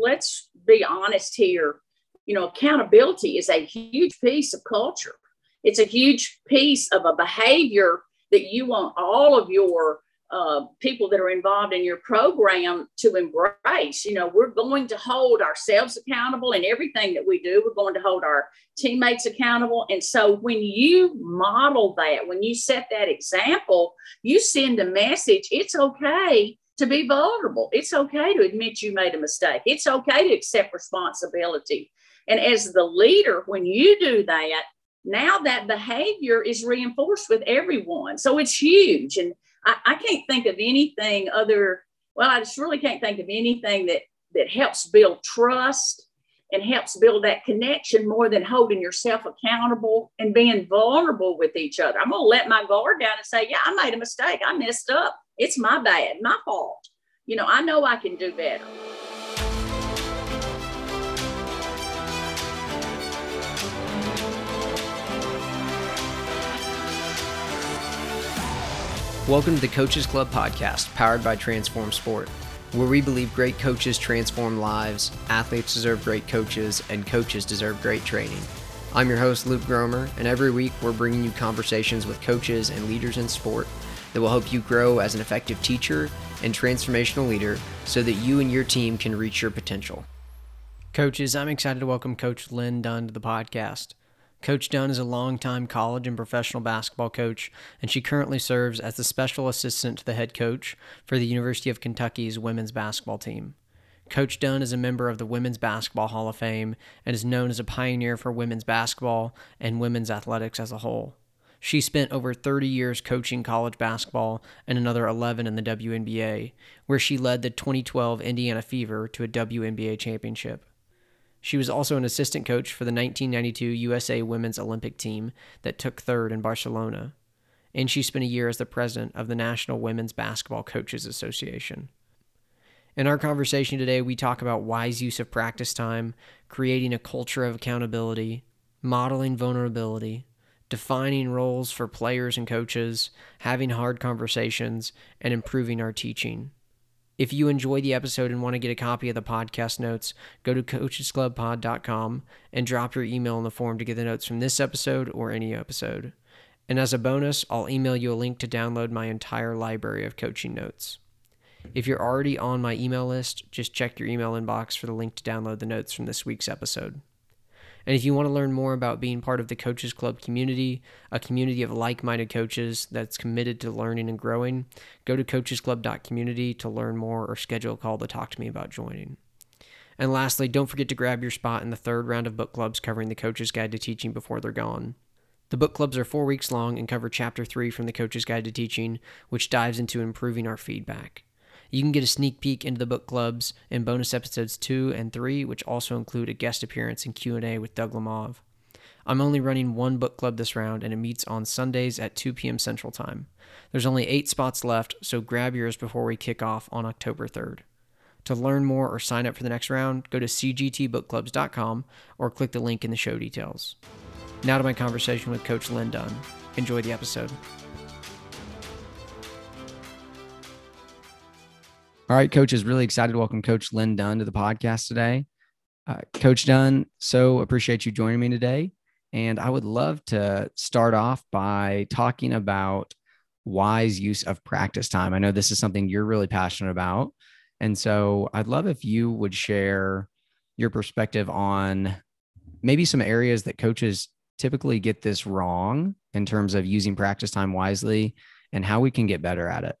let's be honest here. You know, accountability is a huge piece of culture. It's a huge piece of a behavior that you want all of your uh, people that are involved in your program to embrace. You know, we're going to hold ourselves accountable in everything that we do. We're going to hold our teammates accountable. And so when you model that, when you set that example, you send a message it's okay to be vulnerable. It's okay to admit you made a mistake. It's okay to accept responsibility. And as the leader, when you do that, now that behavior is reinforced with everyone. So it's huge. And I, I can't think of anything other, well, I just really can't think of anything that that helps build trust and helps build that connection more than holding yourself accountable and being vulnerable with each other. I'm going to let my guard down and say, Yeah, I made a mistake. I messed up. It's my bad, my fault. You know, I know I can do better. Welcome to the Coaches Club podcast, powered by Transform Sport, where we believe great coaches transform lives, athletes deserve great coaches, and coaches deserve great training. I'm your host, Luke Gromer, and every week we're bringing you conversations with coaches and leaders in sport that will help you grow as an effective teacher and transformational leader so that you and your team can reach your potential. Coaches, I'm excited to welcome Coach Lin Dunn to the podcast. Coach Dunn is a longtime college and professional basketball coach, and she currently serves as the special assistant to the head coach for the University of Kentucky's women's basketball team. Coach Dunn is a member of the Women's Basketball Hall of Fame and is known as a pioneer for women's basketball and women's athletics as a whole. She spent over 30 years coaching college basketball and another 11 in the WNBA, where she led the 2012 Indiana Fever to a WNBA championship. She was also an assistant coach for the 1992 USA Women's Olympic team that took third in Barcelona. And she spent a year as the president of the National Women's Basketball Coaches Association. In our conversation today, we talk about wise use of practice time, creating a culture of accountability, modeling vulnerability, defining roles for players and coaches, having hard conversations, and improving our teaching. If you enjoy the episode and want to get a copy of the podcast notes, go to coachesclubpod.com and drop your email in the form to get the notes from this episode or any episode. And as a bonus, I'll email you a link to download my entire library of coaching notes. If you're already on my email list, just check your email inbox for the link to download the notes from this week's episode. And if you want to learn more about being part of the Coaches Club community, a community of like minded coaches that's committed to learning and growing, go to coachesclub.community to learn more or schedule a call to talk to me about joining. And lastly, don't forget to grab your spot in the third round of book clubs covering the Coach's Guide to Teaching before they're gone. The book clubs are four weeks long and cover Chapter 3 from the Coach's Guide to Teaching, which dives into improving our feedback. You can get a sneak peek into the book clubs and bonus episodes 2 and 3, which also include a guest appearance and Q&A with Doug Lemov. I'm only running one book club this round, and it meets on Sundays at 2 p.m. Central Time. There's only eight spots left, so grab yours before we kick off on October 3rd. To learn more or sign up for the next round, go to cgtbookclubs.com or click the link in the show details. Now to my conversation with Coach Lin Dunn. Enjoy the episode. All right, coaches, really excited to welcome Coach Lin Dunn to the podcast today. Uh, Coach Dunn, so appreciate you joining me today. And I would love to start off by talking about wise use of practice time. I know this is something you're really passionate about. And so I'd love if you would share your perspective on maybe some areas that coaches typically get this wrong in terms of using practice time wisely and how we can get better at it.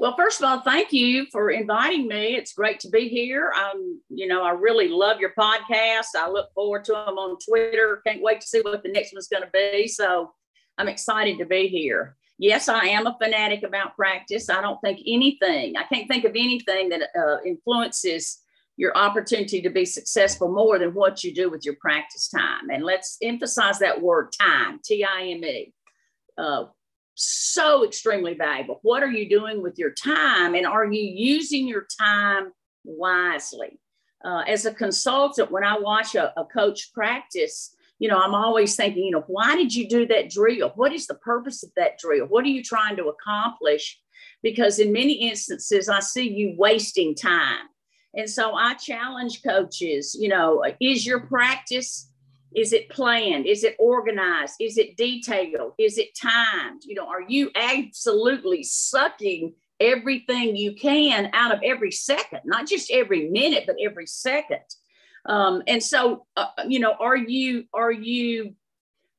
Well, first of all, thank you for inviting me. It's great to be here. Um, you know, I really love your podcast. I look forward to them on Twitter. Can't wait to see what the next one's going to be. So I'm excited to be here. Yes, I am a fanatic about practice. I don't think anything, I can't think of anything that uh, influences your opportunity to be successful more than what you do with your practice time. And let's emphasize that word time, T I M E. Uh, so extremely valuable. What are you doing with your time? And are you using your time wisely? Uh, as a consultant, when I watch a, a coach practice, you know, I'm always thinking, you know, why did you do that drill? What is the purpose of that drill? What are you trying to accomplish? Because in many instances, I see you wasting time. And so I challenge coaches, you know, is your practice, is it planned? Is it organized? Is it detailed? Is it timed? You know, are you absolutely sucking everything you can out of every second, not just every minute, but every second? Um, and so, uh, you know, are you, are you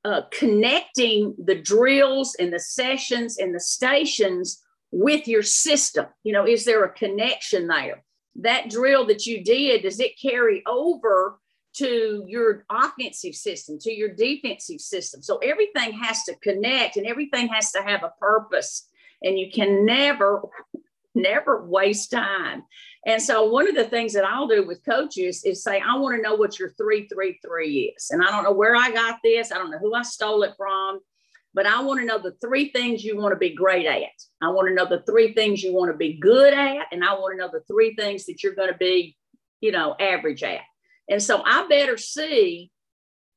uh, connecting the drills and the sessions and the stations with your system? You know, is there a connection there? That drill that you did, does it carry over to your offensive system, to your defensive system? So everything has to connect and everything has to have a purpose. And you can never, never waste time. And so one of the things that I'll do with coaches is say, I want to know what your 333 is. And I don't know where I got this. I don't know who I stole it from, but I want to know the three things you want to be great at. I want to know the three things you want to be good at. And I want to know the three things that you're going to be, you know, average at. And so I better see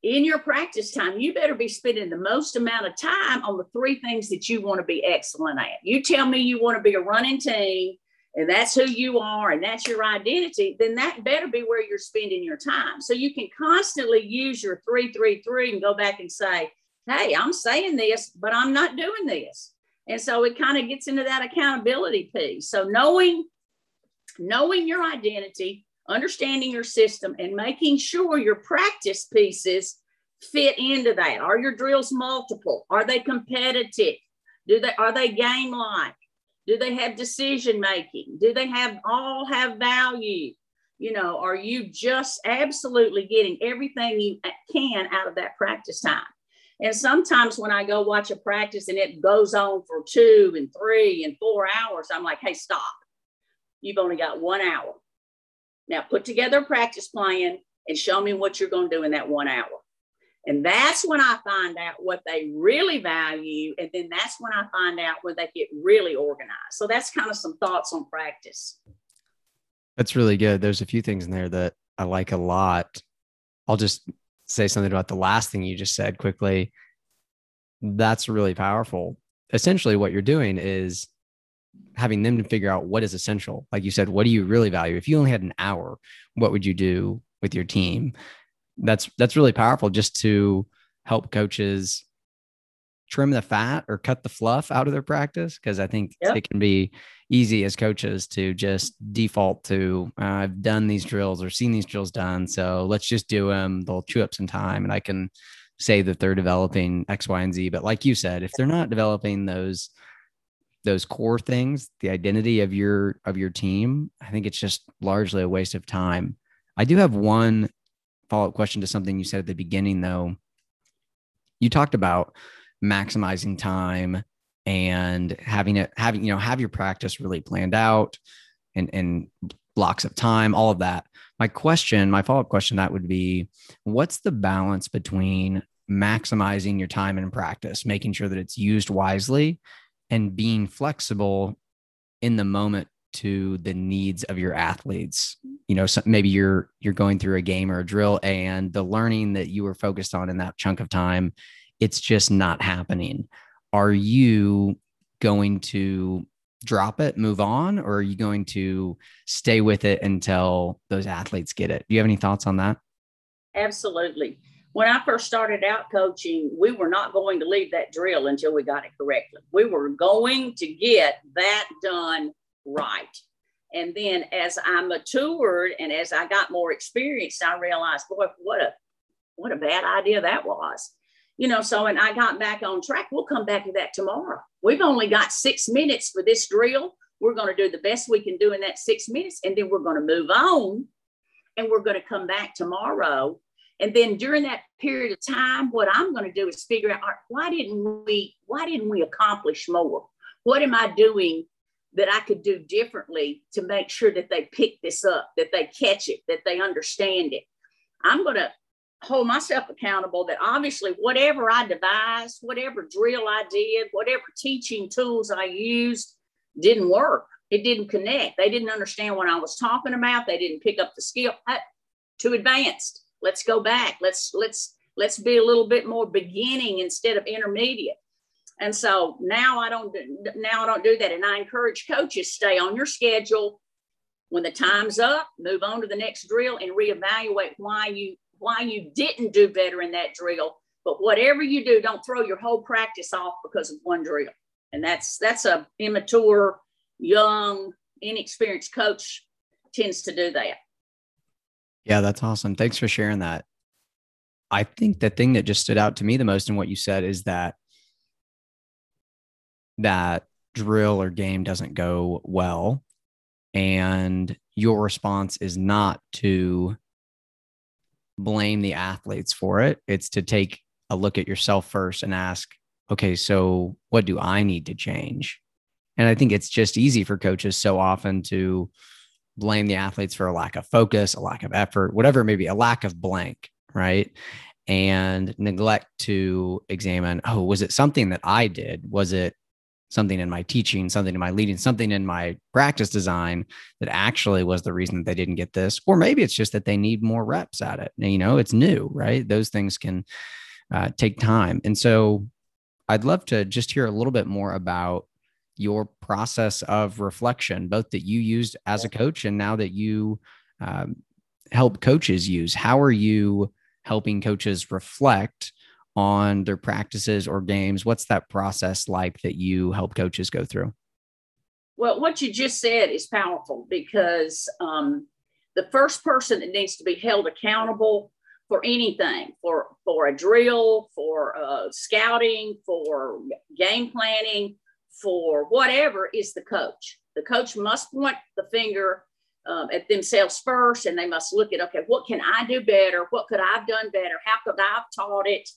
in your practice time, you better be spending the most amount of time on the three things that you want to be excellent at. You tell me you want to be a running team and that's who you are and that's your identity, then that better be where you're spending your time. So you can constantly use your 333 and go back and say, hey, I'm saying this, but I'm not doing this. And so it kind of gets into that accountability piece. So knowing knowing your identity, understanding your system and making sure your practice pieces fit into that. Are your drills multiple? Are they competitive? Do they are they game like? Do they have decision making? Do they have all have value? You know, are you just absolutely getting everything you can out of that practice time? And sometimes when I go watch a practice and it goes on for two and three and four hours, I'm like, hey, stop. You've only got one hour. Now put together a practice plan and show me what you're going to do in that one hour. And that's when I find out what they really value. And then that's when I find out when they get really organized. So that's kind of some thoughts on practice. That's really good. There's a few things in there that I like a lot. I'll just say something about the last thing you just said quickly. That's really powerful. Essentially, what you're doing is having them to figure out what is essential. Like you said, what do you really value? If you only had an hour, what would you do with your team? that's that's really powerful just to help coaches trim the fat or cut the fluff out of their practice because I think yep. it can be easy as coaches to just default to uh, I've done these drills or seen these drills done, so let's just do them. They'll chew up some time, and I can say that they're developing X, Y, and Z. But like you said, if they're not developing those those core things, the identity of your of your team, I think it's just largely a waste of time. I do have one follow up question to something you said at the beginning, though. You talked about maximizing time and having it, having, you know, have your practice really planned out and, and blocks of time, all of that. My question, my follow up question, that would be what's the balance between maximizing your time in practice, making sure that it's used wisely and being flexible in the moment to the needs of your athletes. You know so maybe you're you're going through a game or a drill and the learning that you were focused on in that chunk of time it's just not happening. Are you going to drop it move on or are you going to stay with it until those athletes get it? Do you have any thoughts on that? Absolutely when i first started out coaching we were not going to leave that drill until we got it correctly we were going to get that done right. And then as I matured and as I got more experience, I realized, boy, what a what a bad idea that was. You know, so and I got back on track. We'll come back to that tomorrow. We've only got six minutes for this drill. We're going to do the best we can do in that six minutes, and then we're going to move on and we're going to come back tomorrow. And then during that period of time, what I'm going to do is figure out why didn't we why didn't we accomplish more? What am I doing that I could do differently to make sure that they pick this up, that they catch it, that they understand it. I'm going to hold myself accountable that obviously whatever I devised, whatever drill I did, whatever teaching tools I used didn't work. It didn't connect. They didn't understand what I was talking about. They didn't pick up the skill. Uh, too advanced. Let's go back. Let's let's let's be a little bit more beginning instead of intermediate. And so now I don't do, now I don't do that. And I encourage coaches stay on your schedule, When the time's up, move on to the next drill and reevaluate why you why you didn't do better in that drill. But whatever you do, don't throw your whole practice off because of one drill. And that's that's a immature, young, inexperienced coach tends to do that. Yeah, that's awesome. Thanks for sharing that. I think the thing that just stood out to me the most in what you said is that that drill or game doesn't go well and your response is not to blame the athletes for it it's to take a look at yourself first and ask okay so what do i need to change and i think it's just easy for coaches so often to blame the athletes for a lack of focus a lack of effort whatever it may be a lack of blank right and neglect to examine oh was it something that i did was it something in my teaching, something in my leading, something in my practice design that actually was the reason that they didn't get this. Or maybe it's just that they need more reps at it. You know, it's new, right? Those things can uh, take time. And so I'd love to just hear a little bit more about your process of reflection, both that you used as a coach and now that you um, help coaches use. How are you helping coaches reflect? on their practices or games? What's that process like that you help coaches go through? Well, what you just said is powerful because um, the first person that needs to be held accountable for anything, for for a drill, for uh, scouting, for game planning, for whatever, is the coach. The coach must point the finger um, at themselves first, and they must look at okay, what can I do better? What could I've done better? How could I have taught it?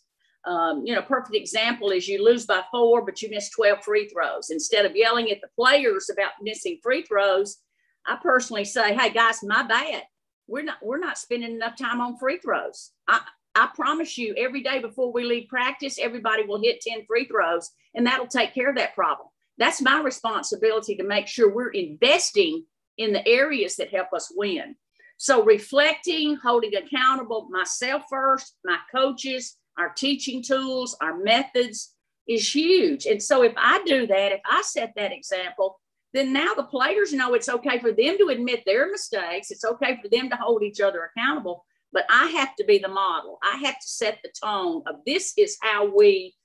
Um, you know, perfect example is you lose by four, but you miss 12 free throws. Instead of yelling at the players about missing free throws, I personally say, hey guys, my bad. We're not we're not spending enough time on free throws. I, I promise you, every day before we leave practice, everybody will hit 10 free throws, and that'll take care of that problem. That's my responsibility to make sure we're investing in the areas that help us win. So reflecting, holding accountable myself first, my coaches, our teaching tools, our methods is huge. And so if I do that, if I set that example, then now the players know it's okay for them to admit their mistakes. It's okay for them to hold each other accountable. But I have to be the model. I have to set the tone of this is how we,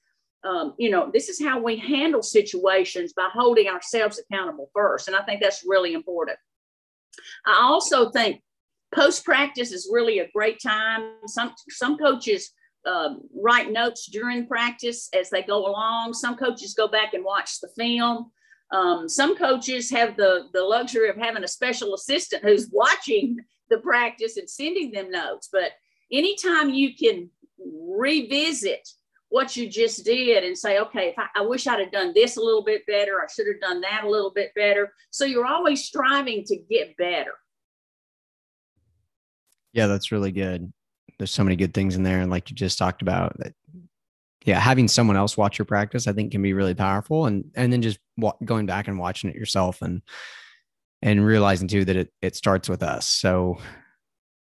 um, you know, this is how we handle situations by holding ourselves accountable first. And I think that's really important. I also think post practice is really a great time. Some some coaches um, write notes during practice as they go along. Some coaches go back and watch the film. Um, some coaches have the, the luxury of having a special assistant who's watching the practice and sending them notes. But anytime you can revisit what you just did and say, okay, if I, I wish I'd have done this a little bit better, I should have done that a little bit better. So you're always striving to get better. Yeah, that's really good there's so many good things in there. And like you just talked about that, yeah, having someone else watch your practice, I think can be really powerful. And, and then just wa- going back and watching it yourself and, and realizing too that it, it starts with us. So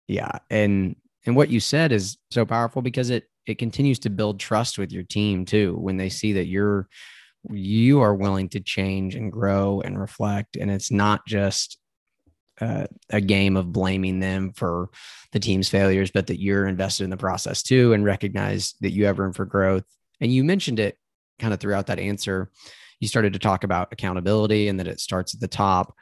yeah. And, and what you said is so powerful because it, it continues to build trust with your team too. When they see that you're, you are willing to change and grow and reflect. And it's not just uh, a game of blaming them for the team's failures, but that you're invested in the process too and recognize that you have room for growth. And you mentioned it kind of throughout that answer. You started to talk about accountability and that it starts at the top.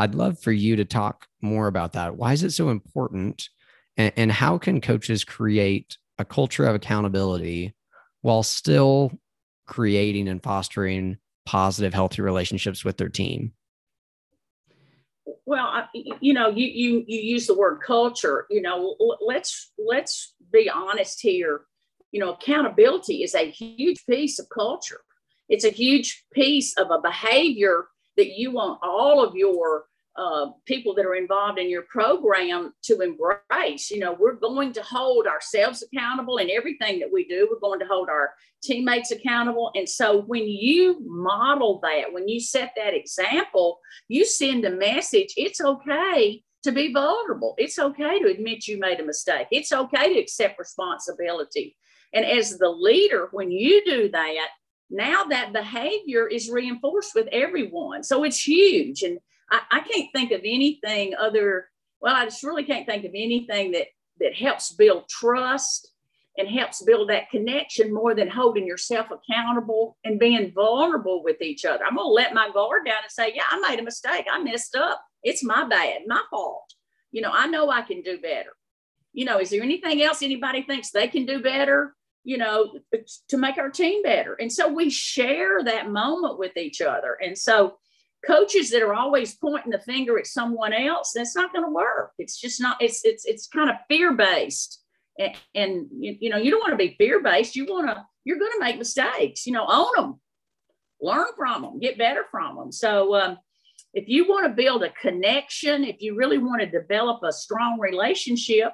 I'd love for you to talk more about that. Why is it so important? And, and how can coaches create a culture of accountability while still creating and fostering positive, healthy relationships with their team? well you know you you you use the word culture you know let's let's be honest here you know accountability is a huge piece of culture it's a huge piece of a behavior that you want all of your uh, people that are involved in your program to embrace. You know, we're going to hold ourselves accountable in everything that we do. We're going to hold our teammates accountable. And so when you model that, when you set that example, you send a message it's okay to be vulnerable. It's okay to admit you made a mistake. It's okay to accept responsibility. And as the leader, when you do that, now that behavior is reinforced with everyone. So it's huge. And I, I can't think of anything other. Well, I just really can't think of anything that that helps build trust and helps build that connection more than holding yourself accountable and being vulnerable with each other. I'm going to let my guard down and say, Yeah, I made a mistake. I messed up. It's my bad, my fault. You know, I know I can do better. You know, is there anything else anybody thinks they can do better? You know, to make our team better. And so we share that moment with each other. And so, coaches that are always pointing the finger at someone else, that's not going to work. It's just not. It's it's it's kind of fear based and, and you, you know you don't want to be fear based you want to you're going to make mistakes you know own them learn from them get better from them so um, if you want to build a connection if you really want to develop a strong relationship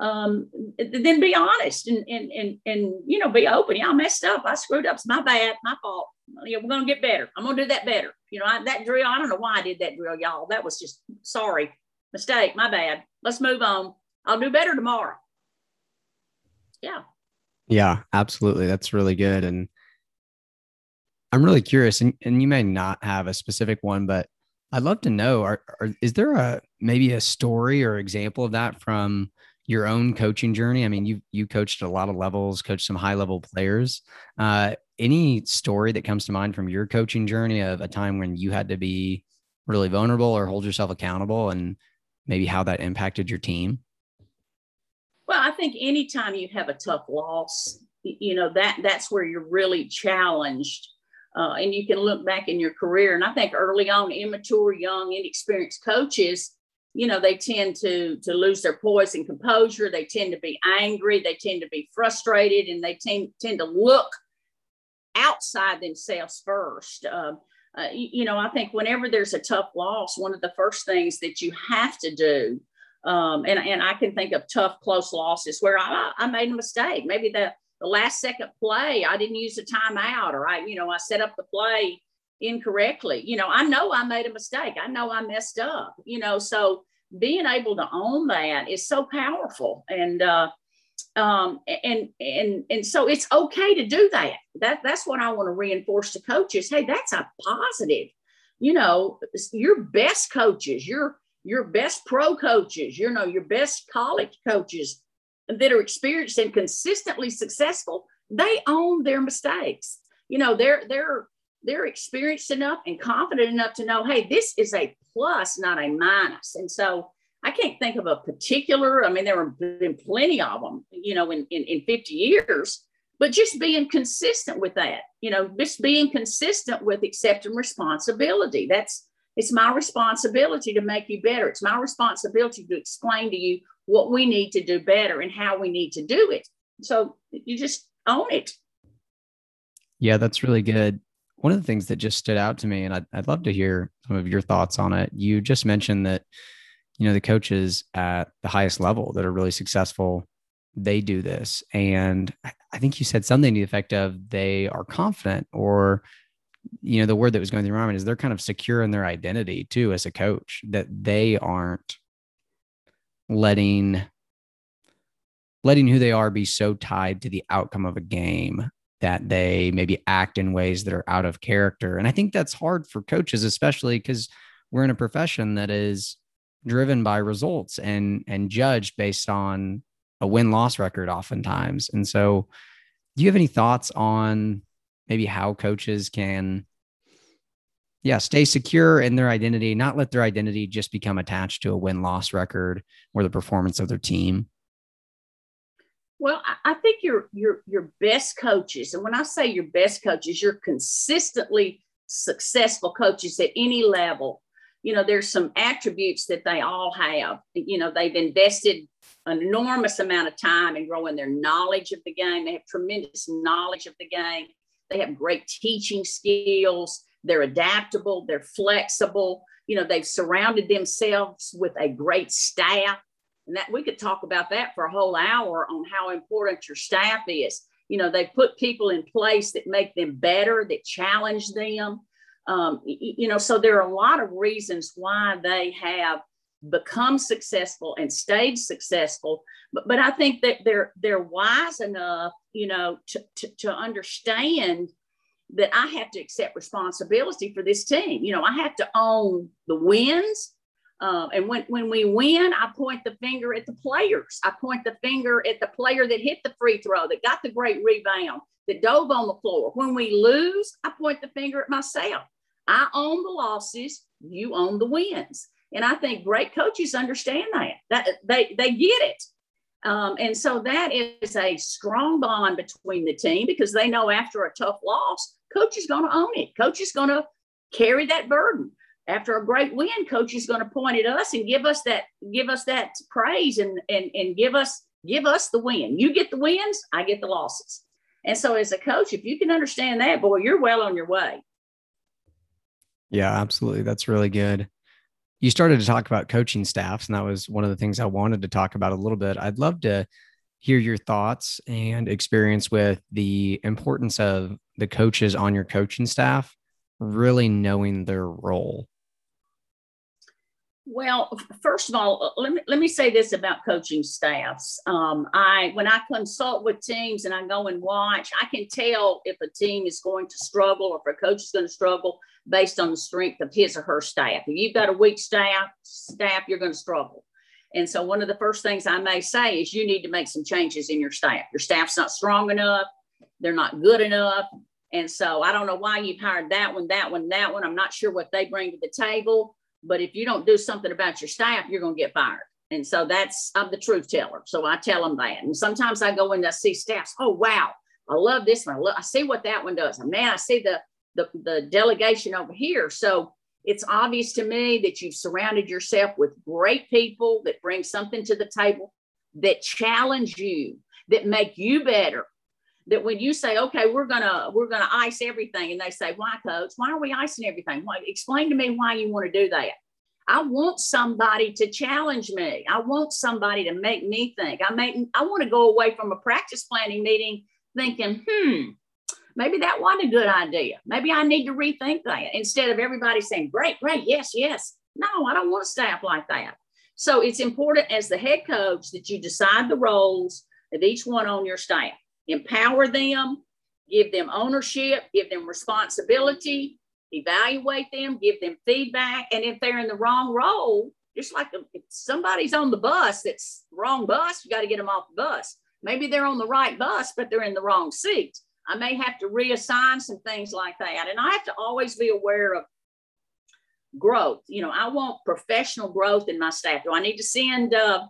um, then be honest and, and and and you know be open yeah i messed up i screwed up it's my bad my fault yeah, we're gonna get better. I'm gonna do that better. You know I, that drill i don't know why i did that drill y'all. That was just sorry. Mistake my bad. Let's move on. I'll do better tomorrow. Yeah. Yeah absolutely. That's really good. And i'm really curious and, and you may not have a specific one but i'd love to know are, are, is there a maybe a story or example of that from your own coaching journey? I mean you you coached a lot of levels coached some high level players. Uh, any story that comes to mind from your coaching journey of a time when you had to be really vulnerable or hold yourself accountable and maybe how that impacted your team? Well, I think anytime you have a tough loss, you know that that's where you're really challenged, uh, and you can look back in your career. And I think early on, immature, young, inexperienced coaches, you know, they tend to to lose their poise and composure. They tend to be angry. They tend to be frustrated, and they tend tend to look outside themselves first. Uh, uh, you, know, I think whenever there's a tough loss, one of the first things that you have to do um, and, and I can think of tough, close losses where I, I made a mistake. Maybe the, the last second play, I didn't use a timeout or I, you know, I set up the play incorrectly. You know, I know I made a mistake. I know I messed up, you know, so being able to own that is so powerful. And, uh, um, and, and, and so it's okay to do that. That that's what I want to reinforce to coaches. Hey, that's a positive, you know, your best coaches, your, your best pro coaches, you know, your best college coaches that are experienced and consistently successful, they own their mistakes. You know, they're they're they're experienced enough and confident enough to know, hey, this is a plus, not a minus. And so I can't think of a particular, I mean, there have been plenty of them, you know, in, in, in 50 years, but just being consistent with that, you know, just being consistent with accepting responsibility. That's it's my responsibility to make you better. It's my responsibility to explain to you what we need to do better and how we need to do it. So you just own it. Yeah, that's really good. One of the things that just stood out to me, and I'd, I'd love to hear some of your thoughts on it. You just mentioned that, you know, the coaches at the highest level that are really successful, they do this. And I think you said something to the effect of they are confident or you know the word that was going through my mind is they're kind of secure in their identity too as a coach that they aren't letting letting who they are be so tied to the outcome of a game that they maybe act in ways that are out of character. And i think that's hard for coaches especially because we're in a profession that is driven by results and and judged based on a win-loss record oftentimes. And so do you have any thoughts on maybe how coaches can yeah stay secure in their identity not let their identity just become attached to a win-loss record or the performance of their team well i think your your your best coaches and when i say your best coaches you're consistently successful coaches at any level you know there's some attributes that they all have you know they've invested an enormous amount of time in growing their knowledge of the game they have tremendous knowledge of the game they have great teaching skills. They're adaptable. They're flexible. You know, they've surrounded themselves with a great staff. And that we could talk about that for a whole hour on how important your staff is. You know, they put people in place that make them better, that challenge them. Um, you know, so there are a lot of reasons why they have become successful and stayed successful. But, but I think that they're they're wise enough, you know, to, to, to understand that I have to accept responsibility for this team. You know, I have to own the wins. Um, and when, when we win, I point the finger at the players. I point the finger at the player that hit the free throw, that got the great rebound, that dove on the floor. When we lose, I point the finger at myself. I own the losses, you own the wins. And I think great coaches understand that. That they they get it. Um, and so that is a strong bond between the team because they know after a tough loss, coach is going to own it. Coach is going to carry that burden. After a great win, coach is going to point at us and give us that give us that praise and and and give us give us the win. You get the wins, I get the losses. And so as a coach, if you can understand that, boy, you're well on your way. Yeah, absolutely. That's really good. You started to talk about coaching staffs, and that was one of the things I wanted to talk about a little bit. I'd love to hear your thoughts and experience with the importance of the coaches on your coaching staff really knowing their role. Well, first of all, let me let me say this about coaching staffs. Um, I when I consult with teams and I go and watch, I can tell if a team is going to struggle or if a coach is going to struggle based on the strength of his or her staff. If you've got a weak staff, staff, you're going to struggle. And so one of the first things I may say is you need to make some changes in your staff. Your staff's not strong enough, they're not good enough. And so I don't know why you've hired that one, that one, that one. I'm not sure what they bring to the table but if you don't do something about your staff, you're going to get fired. And so that's, I'm the truth teller. So I tell them that. And sometimes I go in to see staffs. Oh, wow. I love this one. I, love, I see what that one does. Man, I see the, the, the delegation over here. So it's obvious to me that you've surrounded yourself with great people that bring something to the table, that challenge you, that make you better. That when you say, okay, we're gonna we're gonna ice everything, and they say, why, coach? Why are we icing everything? Why, explain to me why you want to do that. I want somebody to challenge me. I want somebody to make me think. I make I want to go away from a practice planning meeting thinking, hmm, maybe that wasn't a good idea. Maybe I need to rethink that instead of everybody saying, great, great, yes, yes. No, I don't want a staff like that. So it's important as the head coach that you decide the roles of each one on your staff, empower them, give them ownership, give them responsibility, evaluate them, give them feedback. And if they're in the wrong role, just like if somebody's on the bus that's wrong bus, you got to get them off the bus. Maybe they're on the right bus, but they're in the wrong seat. I may have to reassign some things like that. And I have to always be aware of growth. You know, I want professional growth in my staff. Do I need to send uh,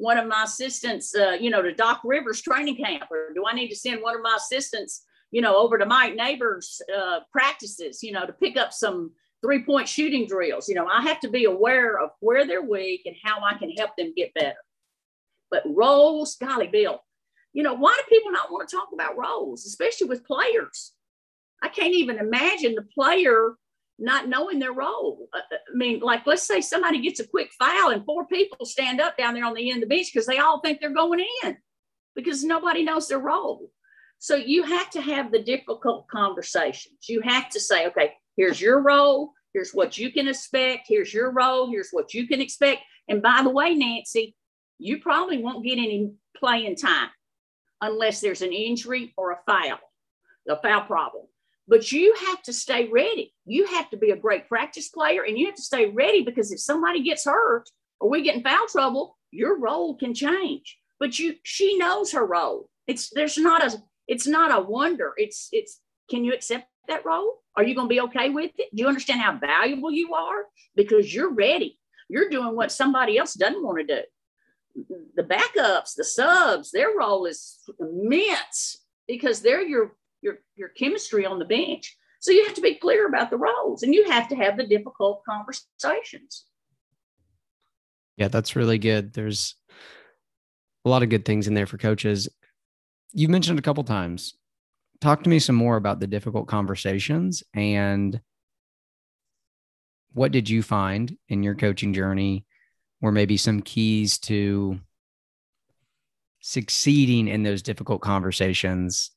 one of my assistants, uh, you know, to Doc Rivers training camp, or do I need to send one of my assistants you know, over to Mike Neighbors uh, practices, you know, to pick up some three point shooting drills. You know, I have to be aware of where they're weak and how I can help them get better. But roles, golly, Bill, you know, why do people not want to talk about roles, especially with players? I can't even imagine the player not knowing their role. Uh, uh, I mean, like, let's say somebody gets a quick foul and four people stand up down there on the end of the bench because they all think they're going in because nobody knows their role. So you have to have the difficult conversations. You have to say, okay, here's your role. Here's what you can expect. Here's your role. Here's what you can expect. And by the way, Nancy, you probably won't get any playing time unless there's an injury or a foul, a foul problem. But you have to stay ready. You have to be a great practice player and you have to stay ready because if somebody gets hurt or we get in foul trouble, your role can change. But you she knows her role. It's there's not a it's not a wonder. It's it's can you accept that role? Are you going to be okay with it? Do you understand how valuable you are? Because you're ready. You're doing what somebody else doesn't want to do. The backups, the subs, their role is immense because they're your your your chemistry on the bench. So you have to be clear about the roles and you have to have the difficult conversations. Yeah, that's really good. There's a lot of good things in there for coaches you've mentioned a couple times. Talk to me some more about the difficult conversations and what did you find in your coaching journey or maybe some keys to succeeding in those difficult conversations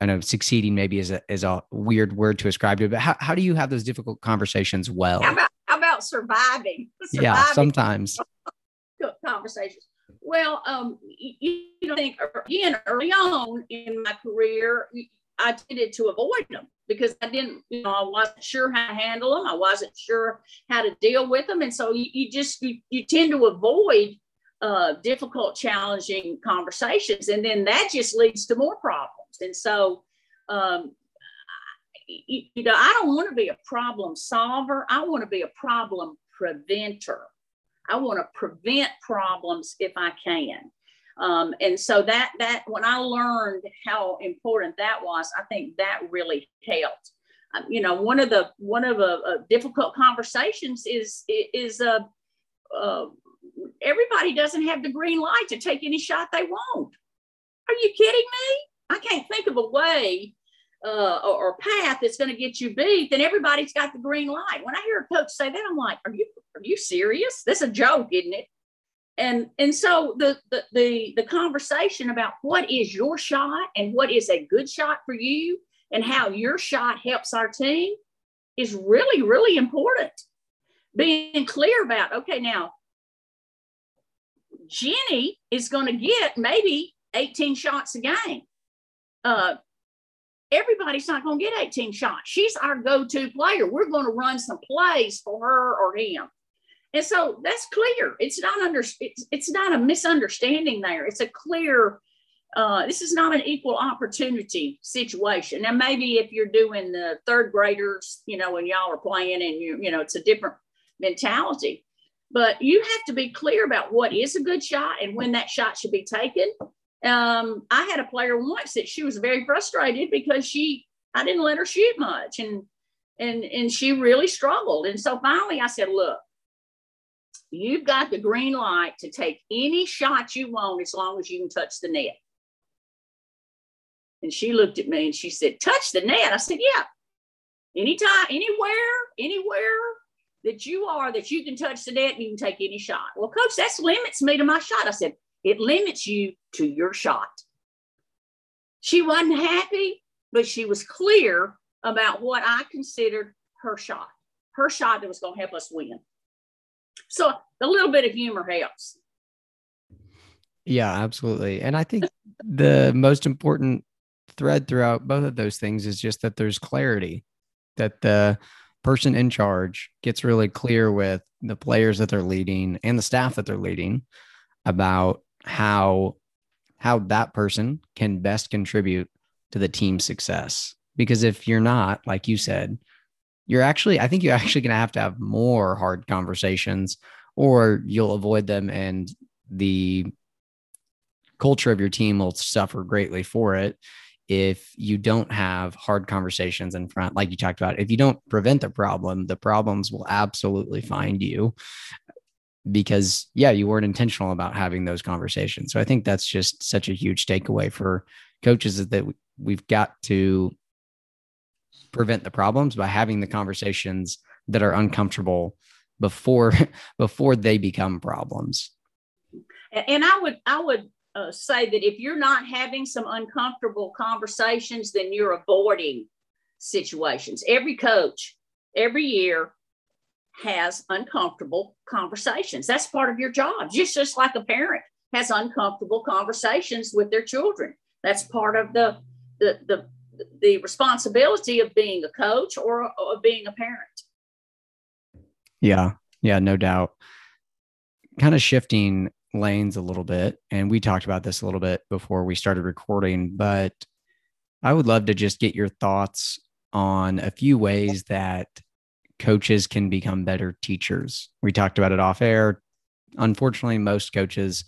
i know succeeding maybe is a, is a weird word to ascribe to but how, how do you have those difficult conversations well how about, how about surviving? surviving yeah sometimes conversations well, um, you, you know, think again early on in my career, I tended to avoid them because I didn't, you know, I wasn't sure how to handle them. I wasn't sure how to deal with them. And so you, you just, you, you tend to avoid uh, difficult, challenging conversations. And then that just leads to more And so, um, you, you know, I don't want to be a problem solver. I want to be a problem preventer. I want to prevent problems if I can. Um, and so that that when I learned how important that was, I think that really helped. Um, you know, one of the one of the uh, difficult conversations is is uh, uh, everybody doesn't have the green light to take any shot they want. Are you kidding me? I can't think of a way uh, or, or, path that's going to get you beat, then everybody's got the green light. When I hear a coach say that, I'm like, are you are you serious? That's a joke, isn't it? And and so the, the the the conversation about what is your shot and what is a good shot for you and how your shot helps our team is really really important. Being clear about okay now Jenny is going to get maybe 18 shots a game. Uh, everybody's not going to get 18 shots. She's our go to player. We're going to run some plays for her or him. And so that's clear. It's not under it's, it's not a misunderstanding there. It's a clear uh, this is not an equal opportunity situation. Now, maybe if you're doing the third graders, you know, when y'all are playing and you, you know, it's a different mentality. But you have to be clear about what is a good shot and when that shot should be taken um, I had a player once that she was very frustrated because she I didn't let her shoot much and and and she really struggled. And so finally I said, look, you've got the green light to take any shot you want as long as you can touch the net. And she looked at me and she said, touch the net. I said, yeah. Anytime, anywhere, anywhere that you are that you can touch the net, and you can take any shot. Well, coach, that limits me to my shot. I said, it limits you to your shot. She wasn't happy, but she was clear about what I considered her shot, her shot that was going to help us win. So a little bit of humor helps. Yeah, absolutely. And I think the most important thread throughout both of those things is just that there's clarity, that the person in charge gets really clear with the players that they're leading and the staff that they're leading about how how that person can best contribute to the team's success. Because if you're not, like you said, you're actually, I think you're actually going to have to have more hard conversations or you'll avoid them and the culture of your team will suffer greatly for it if you don't have hard conversations in front like you talked about if you don't prevent the problem the problems will absolutely find you because yeah you weren't intentional about having those conversations. So i think that's just such a huge takeaway for coaches is that we've got to prevent the problems by having the conversations that are uncomfortable before before they become problems. And i would i would uh, say that if you're not having some uncomfortable conversations then you're avoiding situations. Every coach every year has uncomfortable conversations. That's part of your job, just, just like a parent has uncomfortable conversations with their children. That's part of the, the, the, the responsibility of being a coach or of being a parent. Yeah, yeah, no doubt. Kind of shifting lanes a little bit, and we talked about this a little bit before we started recording, but I would love to just get your thoughts on a few ways that coaches can become better teachers. We talked about it off air. Unfortunately, most coaches,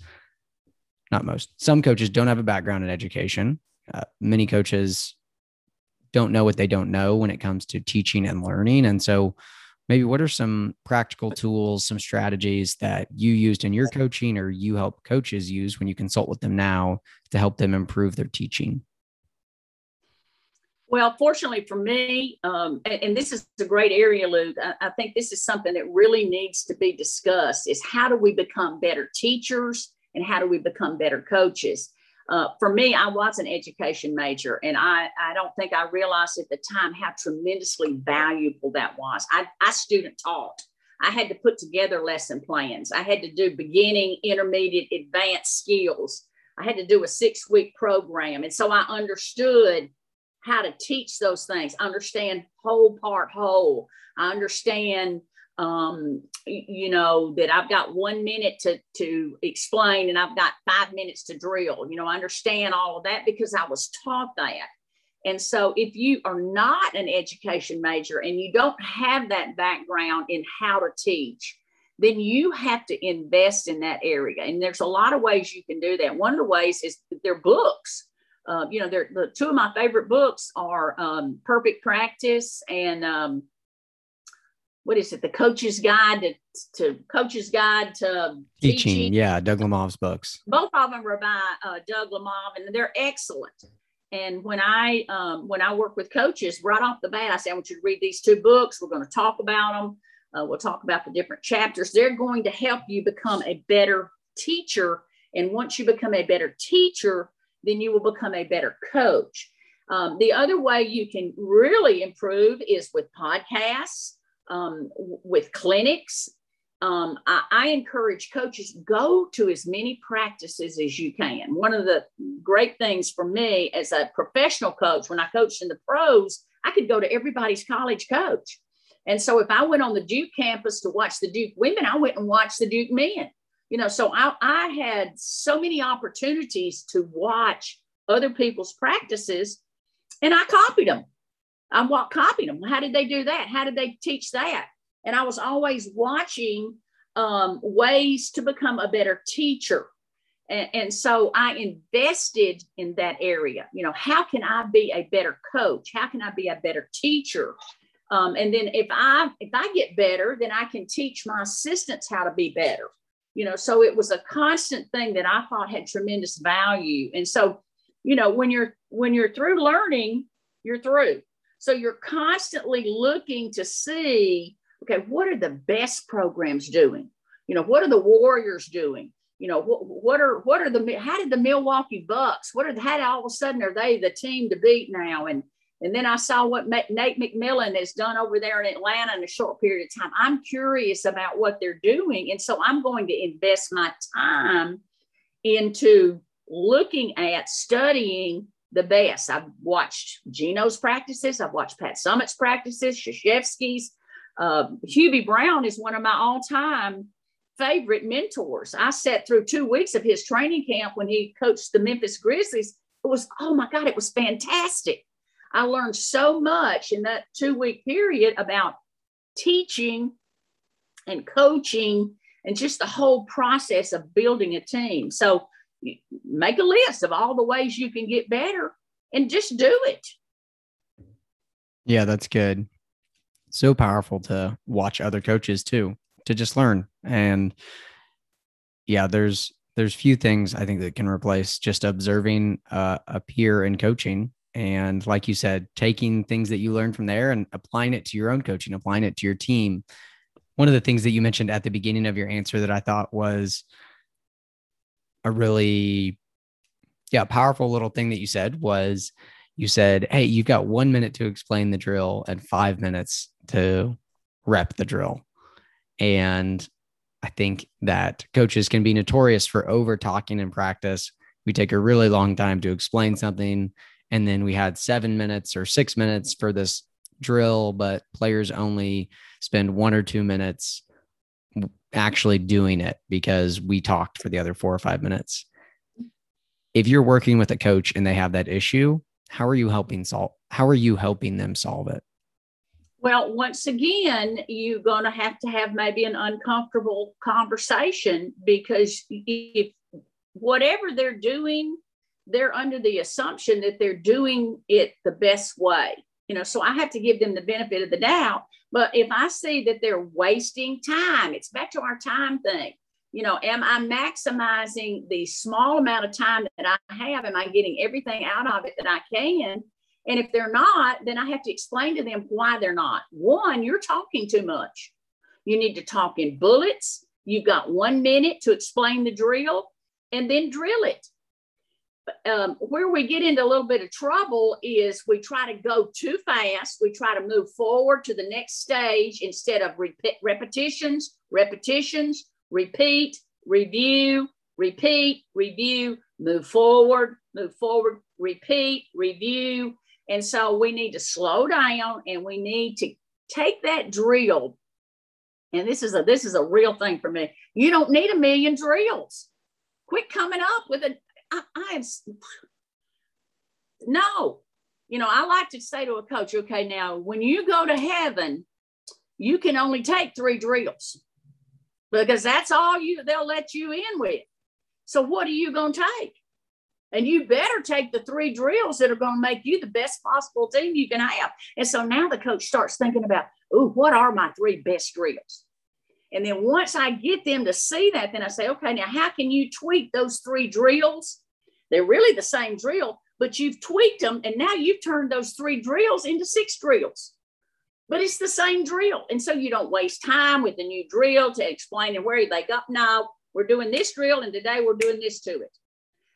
not most, some coaches don't have a background in education. Uh, many coaches don't know what they don't know when it comes to teaching and learning. And so, maybe what are some practical tools, some strategies that you used in your coaching or you help coaches use when you consult with them now to help them improve their teaching? Well, fortunately for me, um, and, and, this is a great area, Luke, I, I, think this is something that really needs to be discussed is how do we become better teachers and how do we become better coaches? Uh, for me, I was an education major, and I, I don't think I realized at the time how tremendously valuable that was. I, I student taught. I had to put together lesson plans. I had to do beginning, intermediate, advanced skills. I had to do a six week program. And so I understood how to teach those things. understand whole part whole. I understand um, you know, that I've got one minute to, to explain and I've got five minutes to drill. You know, I understand all of that because I was taught that. And so, if you are not an education major and you don't have that background in how to teach, then you have to invest in that area. And there's a lot of ways you can do that. One of the ways is their books. Uh, you know, they're, the two of my favorite books are um, Perfect Practice and um, what is it? The Coach's Guide to, to Coach's Guide to Teaching. Teaching. Yeah, Doug Lemov's books. Both of them are by uh, Doug Lemov, and they're excellent. And when I um, when I work with coaches, right off the bat, I say I want you to read these two books. We're going to talk about them. Uh, we'll talk about the different chapters. They're going to help you become a better teacher. And once you become a better teacher, then you will become a better coach. Um, the other way you can really improve is with podcasts, um, with clinics. Um, I, I, encourage coaches go to as many practices as you can. One of the great things for me as a professional coach, when I coached in the pros, I could go to everybody's college coach. And so if I went on the Duke campus to watch the Duke women, I went and watched the Duke men. You know, so I, I had so many opportunities to watch other people's practices and I copied them. I'm what copied them. How did they do that? How did they teach that? And I was always watching um, ways to become a better teacher. And, and, so I invested in that area. You know, how can I be a better coach? How can I be a better teacher? Um, and then if I if I get better, then I can teach my assistants how to be better. You know, so it was a constant thing that I thought had tremendous value. And so, you know, when you're when you're through learning, you're through. So you're constantly looking to see, okay, what are the best programs doing? You know, what are the Warriors doing? You know, what, what are what are the how did the Milwaukee Bucks? What are the how all of a sudden are they the team to beat now? And and then I saw what Nate McMillan has done over there in Atlanta in a short period of time. I'm curious about what they're doing. And so I'm going to invest my time into looking at studying the best. I've watched Gino's practices, I've watched Pat Summitt's practices, Krzyzewski's. Uh, Hubie Brown is one of my all time favorite mentors. I sat through two weeks of his training camp when he coached the Memphis Grizzlies. It was, oh my God, it was fantastic. I learned so much in that two week period about teaching and coaching and just the whole process of building a team. So make a list of all the ways you can get better and just do it. Yeah, that's good. So powerful to watch other coaches too, to just learn. And yeah, there's there's few things I think that can replace just observing uh, a peer in coaching and like you said taking things that you learned from there and applying it to your own coaching applying it to your team. One of the things that you mentioned at the beginning of your answer that i thought was a really yeah powerful little thing that you said was you said hey you've got one minute to explain the drill and five minutes to rep the drill. And i think that coaches can be notorious for over talking in practice. We take a really long time to explain something and then we had seven minutes or six minutes for this drill, but players only spend one or two minutes actually doing it because we talked for the other four or five minutes. If you're working with a coach and they have that issue, how are you helping solve? How are you helping them solve it? Well, once again, you're going to have to have maybe an uncomfortable conversation because if whatever they're doing they're under the assumption that they're doing it the best way. You know, so I have to give them the benefit of the doubt. But if I see that they're wasting time, it's back to our time thing. You know, am I maximizing the small amount of time that I have? Am I getting everything out of it that I can? And if they're not, then I have to explain to them why they're not. One, you're talking too much. You need to talk in bullets. You've got one minute to explain the drill and then drill it um, where we get into a little bit of trouble is we try to go too fast. We try to move forward to the next stage instead of rep- repetitions, repetitions, repeat, review, repeat, review, move forward, move forward, repeat, review. And so we need to slow down and we need to take that drill. And this is a this is a real thing for me. You don't need a million drills. Quit coming up with a I, I am no. You know, I like to say to a coach, okay, now when you go to heaven, you can only take three drills because that's all you they'll let you in with. So what are you going to take? And you better take the three drills that are going to make you the best possible team you can have. And so now the coach starts thinking about, oh, what are my three best drills? And then once I get them to see that, then I say, okay, now how can you tweak those three drills? They're really the same drill, but you've tweaked them and now you've turned those three drills into six drills. But it's the same drill. And so you don't waste time with the new drill to explain and where they got. No, we're doing this drill and today we're doing this to it.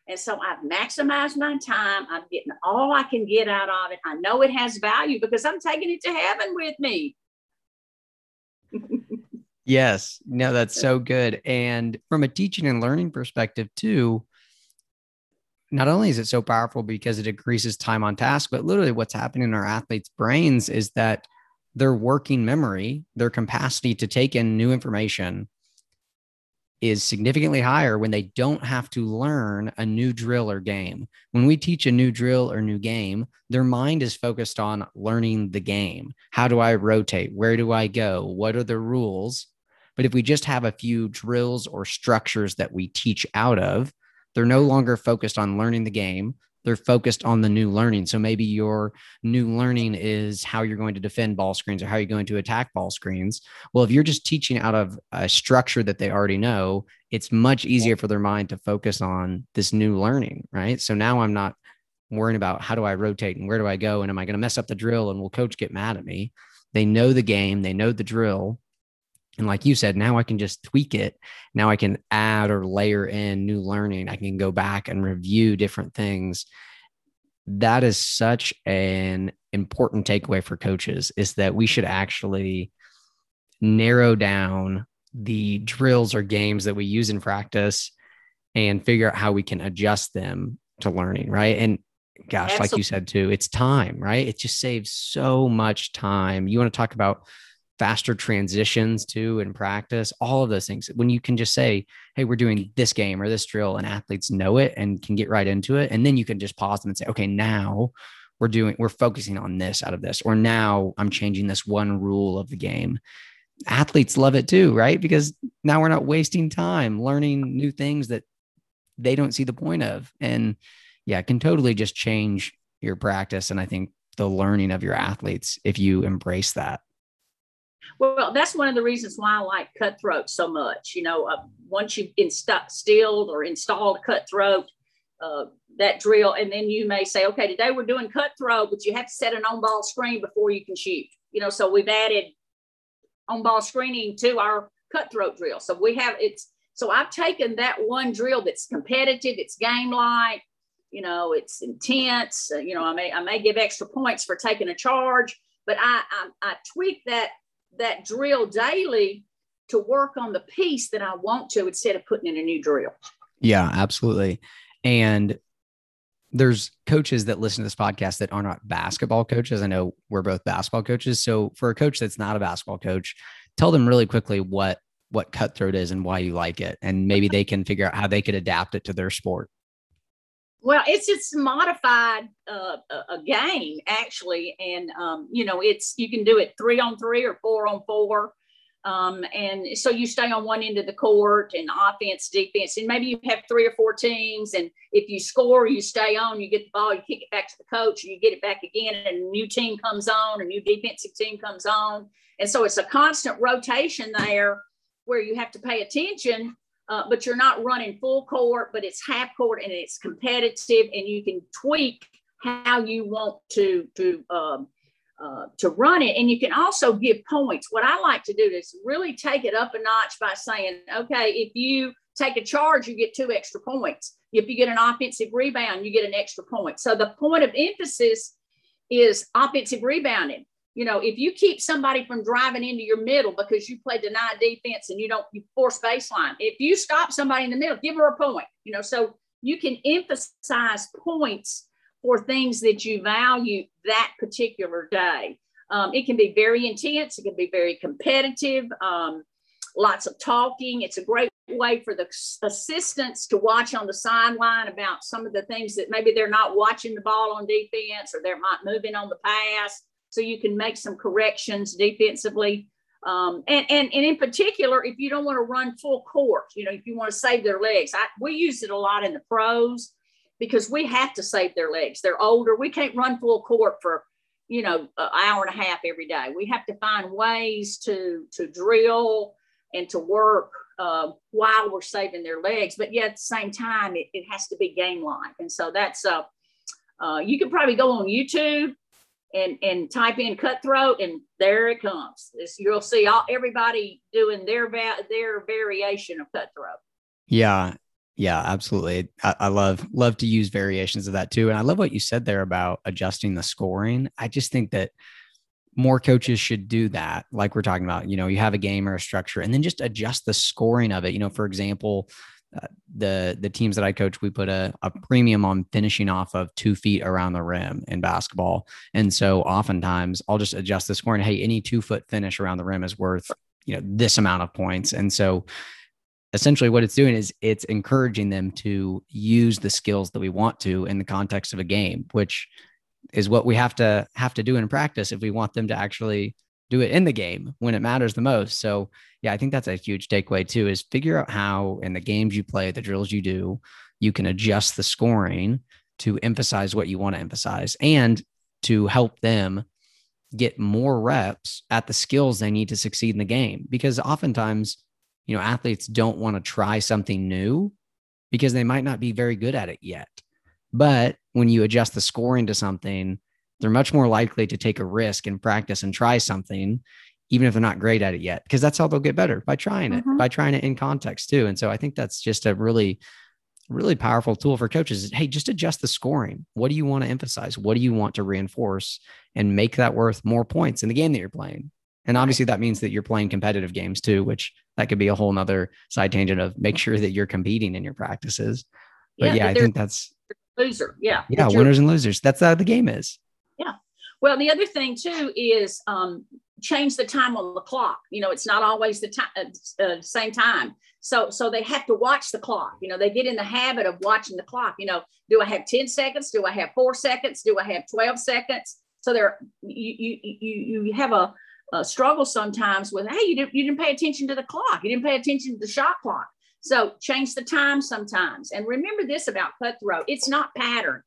And so I've maximized my time. I'm getting all I can get out of it. I know it has value because I'm taking it to heaven with me. yes. No, that's so good. And from a teaching and learning perspective, too, not only is it so powerful because it increases time on task, but literally what's happening in our athletes' brains is that their working memory, their capacity to take in new information is significantly higher when they don't have to learn a new drill or game. When we teach a new drill or new game, their mind is focused on learning the game. How do I rotate? Where do I go? What are the rules? But if we just have a few drills or structures that we teach out of, they're no longer focused on learning the game they're focused on the new learning. So maybe your new learning is how you're going to defend ball screens or how you're going to attack ball screens. Well, if you're just teaching out of a structure that they already know, it's much easier for their mind to focus on this new learning, right? So now I'm not worrying about how do I rotate and where do I go and am I going to mess up the drill and will coach get mad at me? They know the game, they know the drill, and like you said, now I can just tweak it. Now I can add or layer in new learning. I can go back and review different things. That is such an important takeaway for coaches is that we should actually narrow down the drills or games that we use in practice and figure out how we can adjust them to learning, right? And gosh, Absolutely. like you said too, it's time, right? It just saves so much time. You want to talk about faster transitions to in practice, all of those things. When you can just say, Hey, we're doing this game or this drill, and athletes know it and can get right into it. And then you can just pause them and say, Okay, now we're doing, we're focusing on this out of this, or now I'm changing this one rule of the game. Athletes love it too, right? Because now we're not wasting time learning new things that they don't see the point of. And yeah, it can totally just change your practice. And I think the learning of your athletes if you embrace that. Well, that's one of the reasons why I like cutthroat so much. You know, uh, once you've instilled or installed cutthroat, uh, that drill, and then you may say, okay, today we're doing cutthroat, but you have to set an on ball screen before you can shoot. You know, so we've added on ball screening to our cutthroat drill. So we have it's so I've taken that one drill that's competitive, it's game like, you know, it's intense. Uh, you know, I may I may give extra points for taking a charge, but I I, I tweak that that drill daily to work on the piece that I want to instead of putting in a new drill. Yeah, absolutely. And there's coaches that listen to this podcast that are not basketball coaches. I know we're both basketball coaches. So for a coach that's not a basketball coach, tell them really quickly what what cutthroat is and why you like it and maybe they can figure out how they could adapt it to their sport. Well, it's it's modified uh, a, game actually, and um, you know it's you can do it three on three or four on four, um, and so you stay on one end of the court and offense, defense, and maybe you have three or four teams, and if you score, you stay on, you get the ball, you kick it back to the coach, you get it back again, and a new team comes on, a new defensive team comes on, and so it's a constant rotation there where you have to pay attention uh, but you're not running full court, but it's half court and it's competitive, and you can tweak how you want to to um, uh, to run it, and you can also give points. What I like to do is really take it up a notch by saying, okay, if you take a charge, you get two extra points. If you get an offensive rebound, you get an extra point. So the point of emphasis is offensive rebounding you know, if you keep somebody from driving into your middle because you play deny defense and you don't you force baseline, if you stop somebody in the middle, give her a point. You know, so you can emphasize points for things that you value that particular day. Um, it can be very intense, it can be very competitive, um, lots of talking. It's a great way for the assistants to watch on the sideline about some of the things that maybe they're not watching the ball on defense or they're not moving on the pass. So you can make some corrections defensively. Um, and, and, and in particular, if you don't want to run full court, you know, if you want to save their legs, I, we use it a lot in the pros because we have to save their legs. They're older. We can't run full court for, you know, an hour and a half every day. We have to find ways to, to drill and to work uh, while we're saving their legs. But yet at the same time, it, it has to be game like. And so that's, uh, uh, you could probably go on YouTube and and type in cutthroat and there it comes. It's, you'll see all everybody doing their va- their variation of cutthroat. Yeah. Yeah absolutely. I, I, love love to use variations of that too. And i love what you said there about adjusting the scoring. I just think that more coaches should do that. Like we're talking about you know you have a game or a structure and then just adjust the scoring of it. You know for example the the teams that I coach, we put a, a premium on finishing off of two feet around the rim in basketball. And so oftentimes I'll just adjust the score and Hey, any two foot finish around the rim is worth, you know, this amount of points. And so essentially what it's doing is it's encouraging them to use the skills that we want to in the context of a game, which is what we have to have to do in practice if we want them to actually do it in the game when it matters the most. So yeah, I think that's a huge takeaway too is figure out how in the games you play, the drills you do, you can adjust the scoring to emphasize what you want to emphasize and to help them get more reps at the skills they need to succeed in the game. Because oftentimes, you know, athletes don't want to try something new because they might not be very good at it yet. But when you adjust the scoring to something, they're much more likely to take a risk and practice and try something even if they're not great at it yet, because that's how they'll get better by trying it, mm-hmm. by trying it in context too. And so I think that's just a really, really powerful tool for coaches. Hey, just adjust the scoring. What do you want to emphasize? What do you want to reinforce and make that worth more points in the game that you're playing? And obviously that means that you're playing competitive games too, which that could be a whole nother side tangent of make sure that you're competing in your practices. But yeah, yeah I think that's loser. Yeah. Yeah. Winners and losers. That's how the game is. Yeah. Well, the other thing too is um, change the time on the clock. You know, it's not always the time, uh, uh, same time. So, so they have to watch the clock. You know, they get in the habit of watching the clock. You know, do I have 10 seconds? Do I have four seconds? Do I have 12 seconds? So there, you, you, you, have a, a struggle sometimes with, hey, you didn't, you didn't pay attention to the clock. You didn't pay attention to the shot clock. So change the time sometimes. And remember this about cutthroat it's not pattern,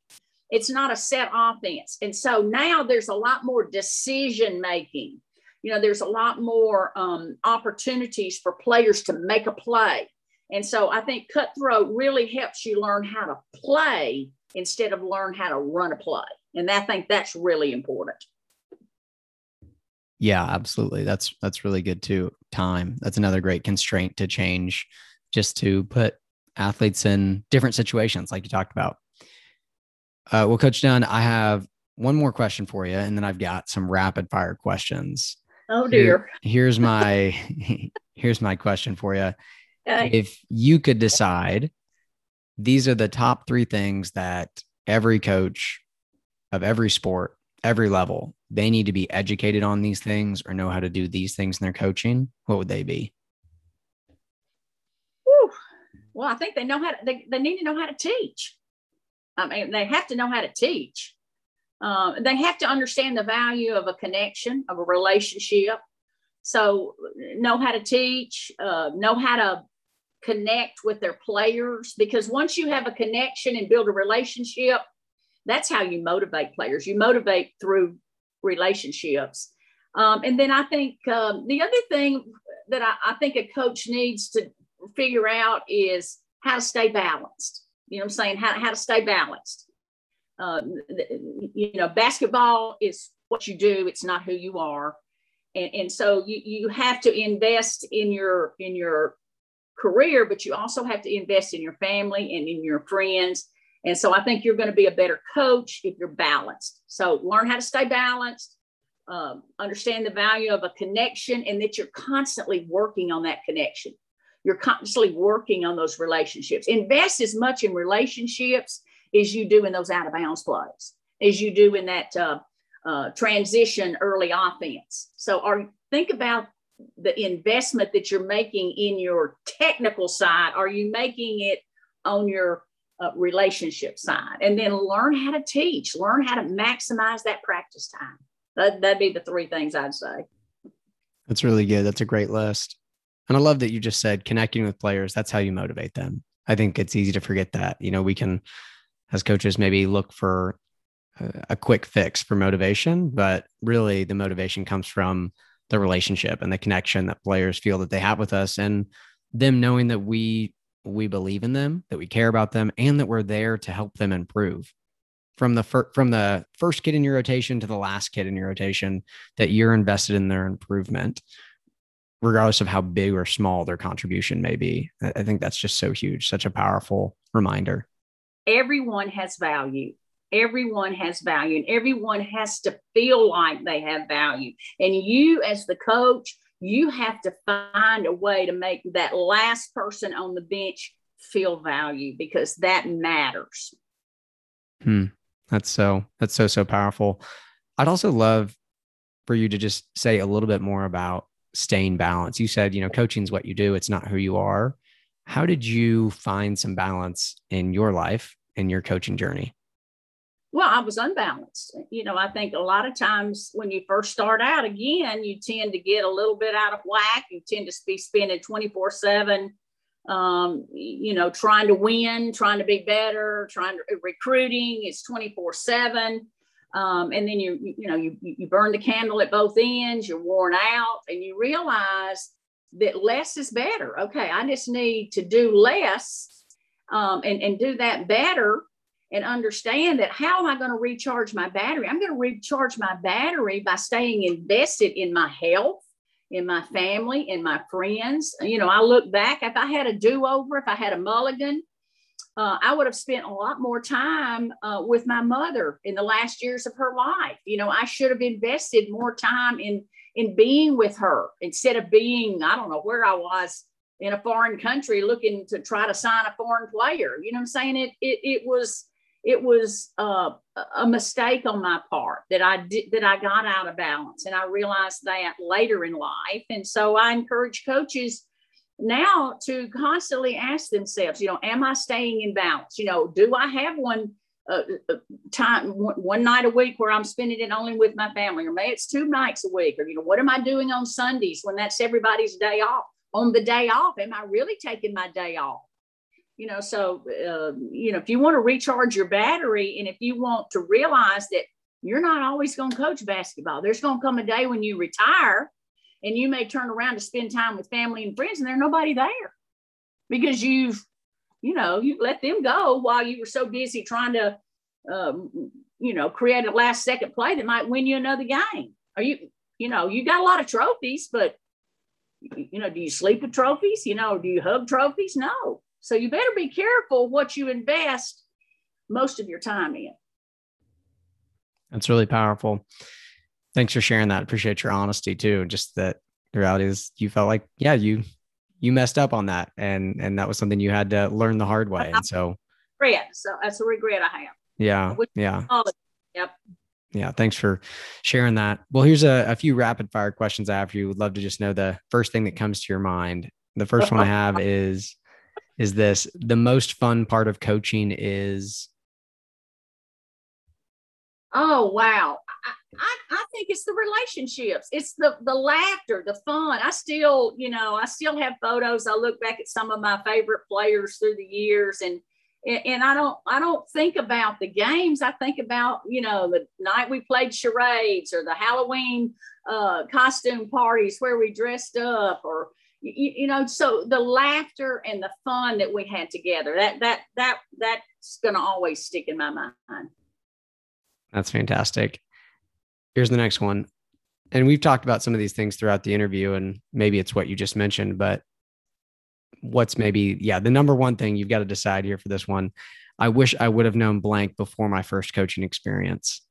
it's not a set offense. And so now there's a lot more decision making you know, there's a lot more um, opportunities for players to make a play. And so I think cutthroat really helps you learn how to play instead of learn how to run a play. And I think that's really important. Yeah, absolutely. That's that's really good too. Time. That's another great constraint to change just to put athletes in different situations like you talked about. Uh, well, Coach Dunn, I have one more question for you, and then I've got some rapid fire questions. Oh dear. Here, here's my here's my question for you. Okay. If you could decide these are the top 3 things that every coach of every sport, every level, they need to be educated on these things or know how to do these things in their coaching, what would they be? Whew. Well, I think they know how to, they, they need to know how to teach. I mean, they have to know how to teach. Uh, they have to understand the value of a connection, of a relationship. So, know how to teach, uh, know how to connect with their players, because once you have a connection and build a relationship, that's how you motivate players. You motivate through relationships. Um, and then I think um, the other thing that I, I think a coach needs to figure out is how to stay balanced. You know I'm saying? How, how to stay balanced uh, you know, basketball is what you do. It's not who you are. And, and so you, you have to invest in your, in your career, but you also have to invest in your family and in your friends. And so I think you're going to be a better coach if you're balanced. So learn how to stay balanced, um, understand the value of a connection, and that you're constantly working on that connection. You're constantly working on those relationships. Invest as much in relationships as you do in those out of bounds plays, as you do in that uh, uh, transition early offense. So, are think about the investment that you're making in your technical side. Are you making it on your uh, relationship side? And then learn how to teach, learn how to maximize that practice time. That, that'd be the three things I'd say. That's really good. That's a great list. And I love that you just said connecting with players. That's how you motivate them. I think it's easy to forget that. You know, we can, as coaches, maybe look for a quick fix for motivation, but really the motivation comes from the relationship and the connection that players feel that they have with us and them knowing that we we believe in them, that we care about them and that we're there to help them improve. From the fir- from the first kid in your rotation to the last kid in your rotation that you're invested in their improvement regardless of how big or small their contribution may be. I think that's just so huge, such a powerful reminder. Everyone has value. Everyone has value, and everyone has to feel like they have value. And you, as the coach, you have to find a way to make that last person on the bench feel value because that matters. Hmm. That's so, that's so, so powerful. I'd also love for you to just say a little bit more about staying balanced. You said, you know, coaching is what you do, it's not who you are. How did you find some balance in your life and your coaching journey? Well, I was unbalanced. You know, I think a lot of times when you first start out, again, you tend to get a little bit out of whack. You tend to be spending 24 7, um, you know, trying to win, trying to be better, trying to recruiting. It's 24 7 um, and then you you know you you burn the candle at both ends you're worn out and you realize that less is better. Okay i just need to do less um, and and do that better and understand that how am i going to recharge my battery? I'm going to recharge my battery by staying invested in my health in my family in my friends. You know i look back if i had a do-over if i had a mulligan uh, I would have spent a lot more time uh, with my mother in the last years of her life. You know, I should have invested more time in in being with her instead of being, I don't know where I was in a foreign country looking to try to sign a foreign player. You know what I'm saying? It it it was it was uh, a mistake on my part that I did that I got out of balance, and I realized that later in life. And so I encourage coaches now to constantly ask themselves, you know, am I staying in balance? You know, do I have one uh, uh time, one night a week where I'm spending it only with my family, or maybe it's two nights a week, or, you know, what am I doing on Sundays when that's everybody's day off? On the day off, am I really taking my day off? You know, so, uh, you know, if you want to recharge your battery and if you want to realize that you're not always going to coach basketball, there's going to come a day when you retire and you may turn around to spend time with family and friends and there's nobody there because you've you know you let them go while you were so busy trying to um, you know create a last second play that might win you another game. Are you you know you got a lot of trophies but you know do you sleep with trophies you know do you hug trophies? No. So you better be careful what you invest most of your time in. That's really powerful Thanks for sharing that. Appreciate your honesty too. Just that the reality is you felt like, yeah, you you messed up on that and and that was something you had to learn the hard way. And so regret. So that's a regret I have. Yeah. Yeah. Yep. Yeah. Thanks for sharing that. Well, here's a, a few rapid fire questions I have for you. Would love to just know the first thing that comes to your mind. The first one I have is is this the most fun part of coaching is Oh wow. I, I think it's the relationships. It's the the laughter, the fun. I still, you know, I still have photos. I look back at some of my favorite players through the years and and I don't I don't think about the games. I think about you know the night we played charades or the Halloween uh, costume parties where we dressed up or you, you, know so the laughter and the fun that we had together that that that that's going to always stick in my mind. That's fantastic. Here's the next one. And we've talked about some of these things throughout the interview, and maybe it's what you just mentioned, but what's maybe, yeah, the number one thing you've got to decide here for this one. I wish I would have known blank before my first coaching experience.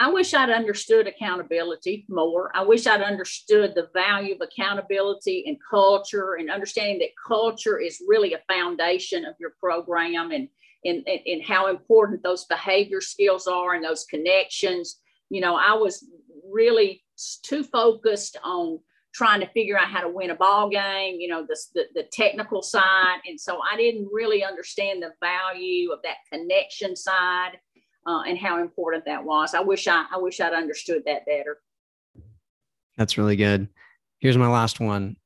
I wish I'd understood accountability more. I wish I'd understood the value of accountability and culture and understanding that culture is really a foundation of your program and in, in, in how important those behavior skills are and those connections. You know, I was really too focused on trying to figure out how to win a ball game, you know, the, the, the, technical side. And so I didn't really understand the value of that connection side uh, and how important that was. I wish I, I wish I'd understood that better. That's really good. Here's my last one.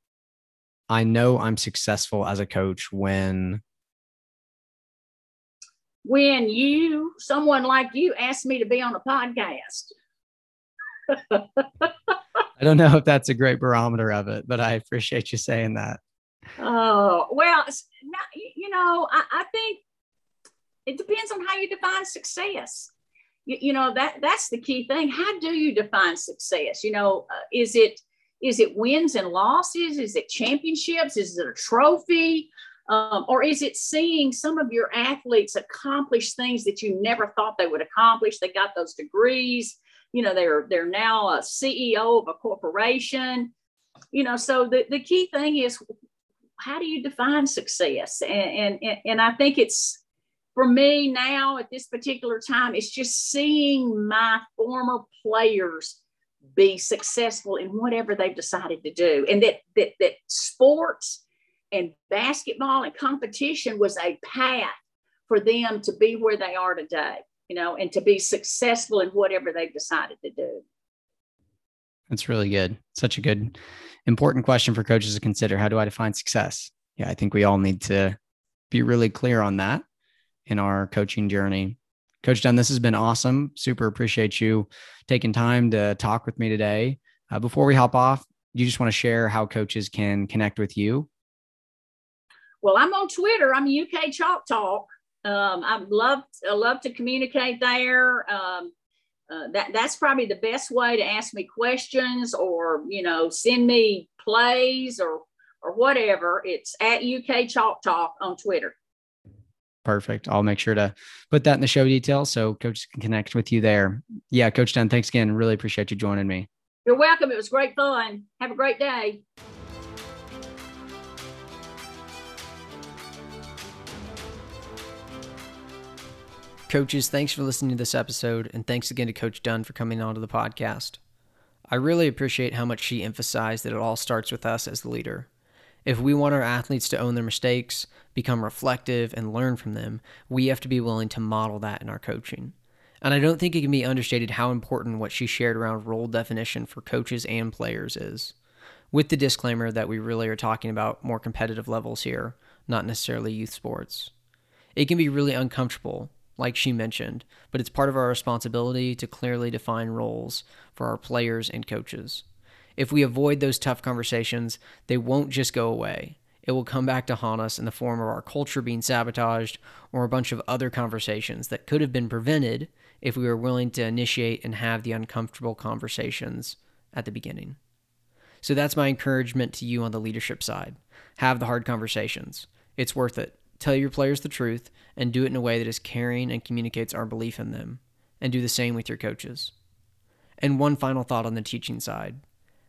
I know I'm successful as a coach when when you someone like you asked me to be on a podcast. I don't know if that's a great barometer of it, but I appreciate you saying that. Oh, well, not, you know, I, I, think it depends on how you define success. You, you, know, that that's the key thing. How do you define success? You know, uh, is it is it wins and losses? Is it championships? Is it a trophy? Um, or is it seeing some of your athletes accomplish things that you never thought they would accomplish? They got those degrees you know they're they're now a ceo of a corporation. You know so the, the key thing is how do you define success? And, and and i think it's for me now at this particular time it's just seeing my former players be successful in whatever they've decided to do. And that that that sports and basketball and competition was a path for them to be where they are today you know, and to be successful in whatever they've decided to do. That's really good. Such a good, important question for coaches to consider. How do I define success? Yeah, I think we all need to be really clear on that in our coaching journey. Coach Dunn, this has been awesome. Super appreciate you taking time to talk with me today. Uh, before we hop off, you just want to share how coaches can connect with you? Well, I'm on Twitter. I'm UK Chalk Talk um, I love I love to communicate there. Um, uh, that that's probably the best way to ask me questions or you know send me plays or or whatever. It's at UK Chalk Talk on Twitter. Perfect. I'll make sure to put that in the show details so coaches can connect with you there. Yeah, Coach Dunn, thanks again. Really appreciate you joining me. You're welcome. It was great fun. Have a great day. Coaches, thanks for listening to this episode, and thanks again to Coach Dunn for coming onto the podcast. I really appreciate how much she emphasized that it all starts with us as the leader. If we want our athletes to own their mistakes, become reflective, and learn from them, we have to be willing to model that in our coaching. And I don't think it can be understated how important what she shared around role definition for coaches and players is. With the disclaimer that we really are talking about more competitive levels here, not necessarily youth sports. It can be really uncomfortable like she mentioned, but it's part of our responsibility to clearly define roles for our players and coaches. If we avoid those tough conversations, they won't just go away. It will come back to haunt us in the form of our culture being sabotaged or a bunch of other conversations that could have been prevented if we were willing to initiate and have the uncomfortable conversations at the beginning. So that's my encouragement to you on the leadership side. Have the hard conversations. It's worth it. Tell your players the truth and do it in a way that is caring and communicates our belief in them. And do the same with your coaches. And one final thought on the teaching side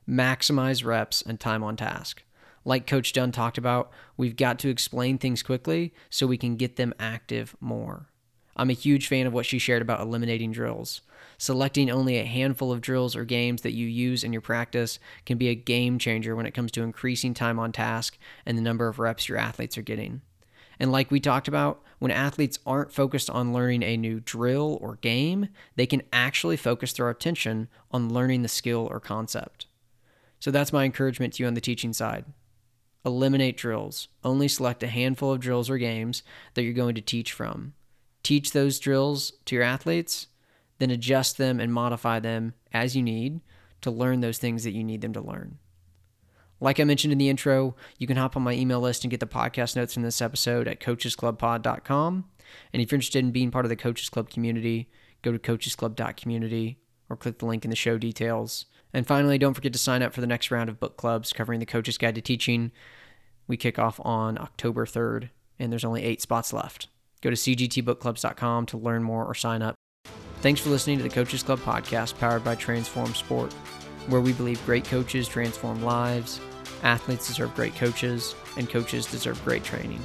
maximize reps and time on task. Like Coach Dunn talked about, we've got to explain things quickly so we can get them active more. I'm a huge fan of what she shared about eliminating drills. Selecting only a handful of drills or games that you use in your practice can be a game changer when it comes to increasing time on task and the number of reps your athletes are getting. And like we talked about, when athletes aren't focused on learning a new drill or game, they can actually focus their attention on learning the skill or concept. So that's my encouragement to you on the teaching side. Eliminate drills. Only select a handful of drills or games that you're going to teach from. Teach those drills to your athletes, then adjust them and modify them as you need to learn those things that you need them to learn. Like I mentioned in the intro, you can hop on my email list and get the podcast notes from this episode at coachesclubpod.com. And if you're interested in being part of the Coaches Club community, go to coachesclub.community or click the link in the show details. And finally, don't forget to sign up for the next round of book clubs covering the Coach's Guide to Teaching. We kick off on October 3rd, and there's only eight spots left. Go to cgtbookclubs.com to learn more or sign up. Thanks for listening to the Coaches Club podcast powered by Transform Sport, where we believe great coaches transform lives Athletes deserve great coaches, and coaches deserve great training.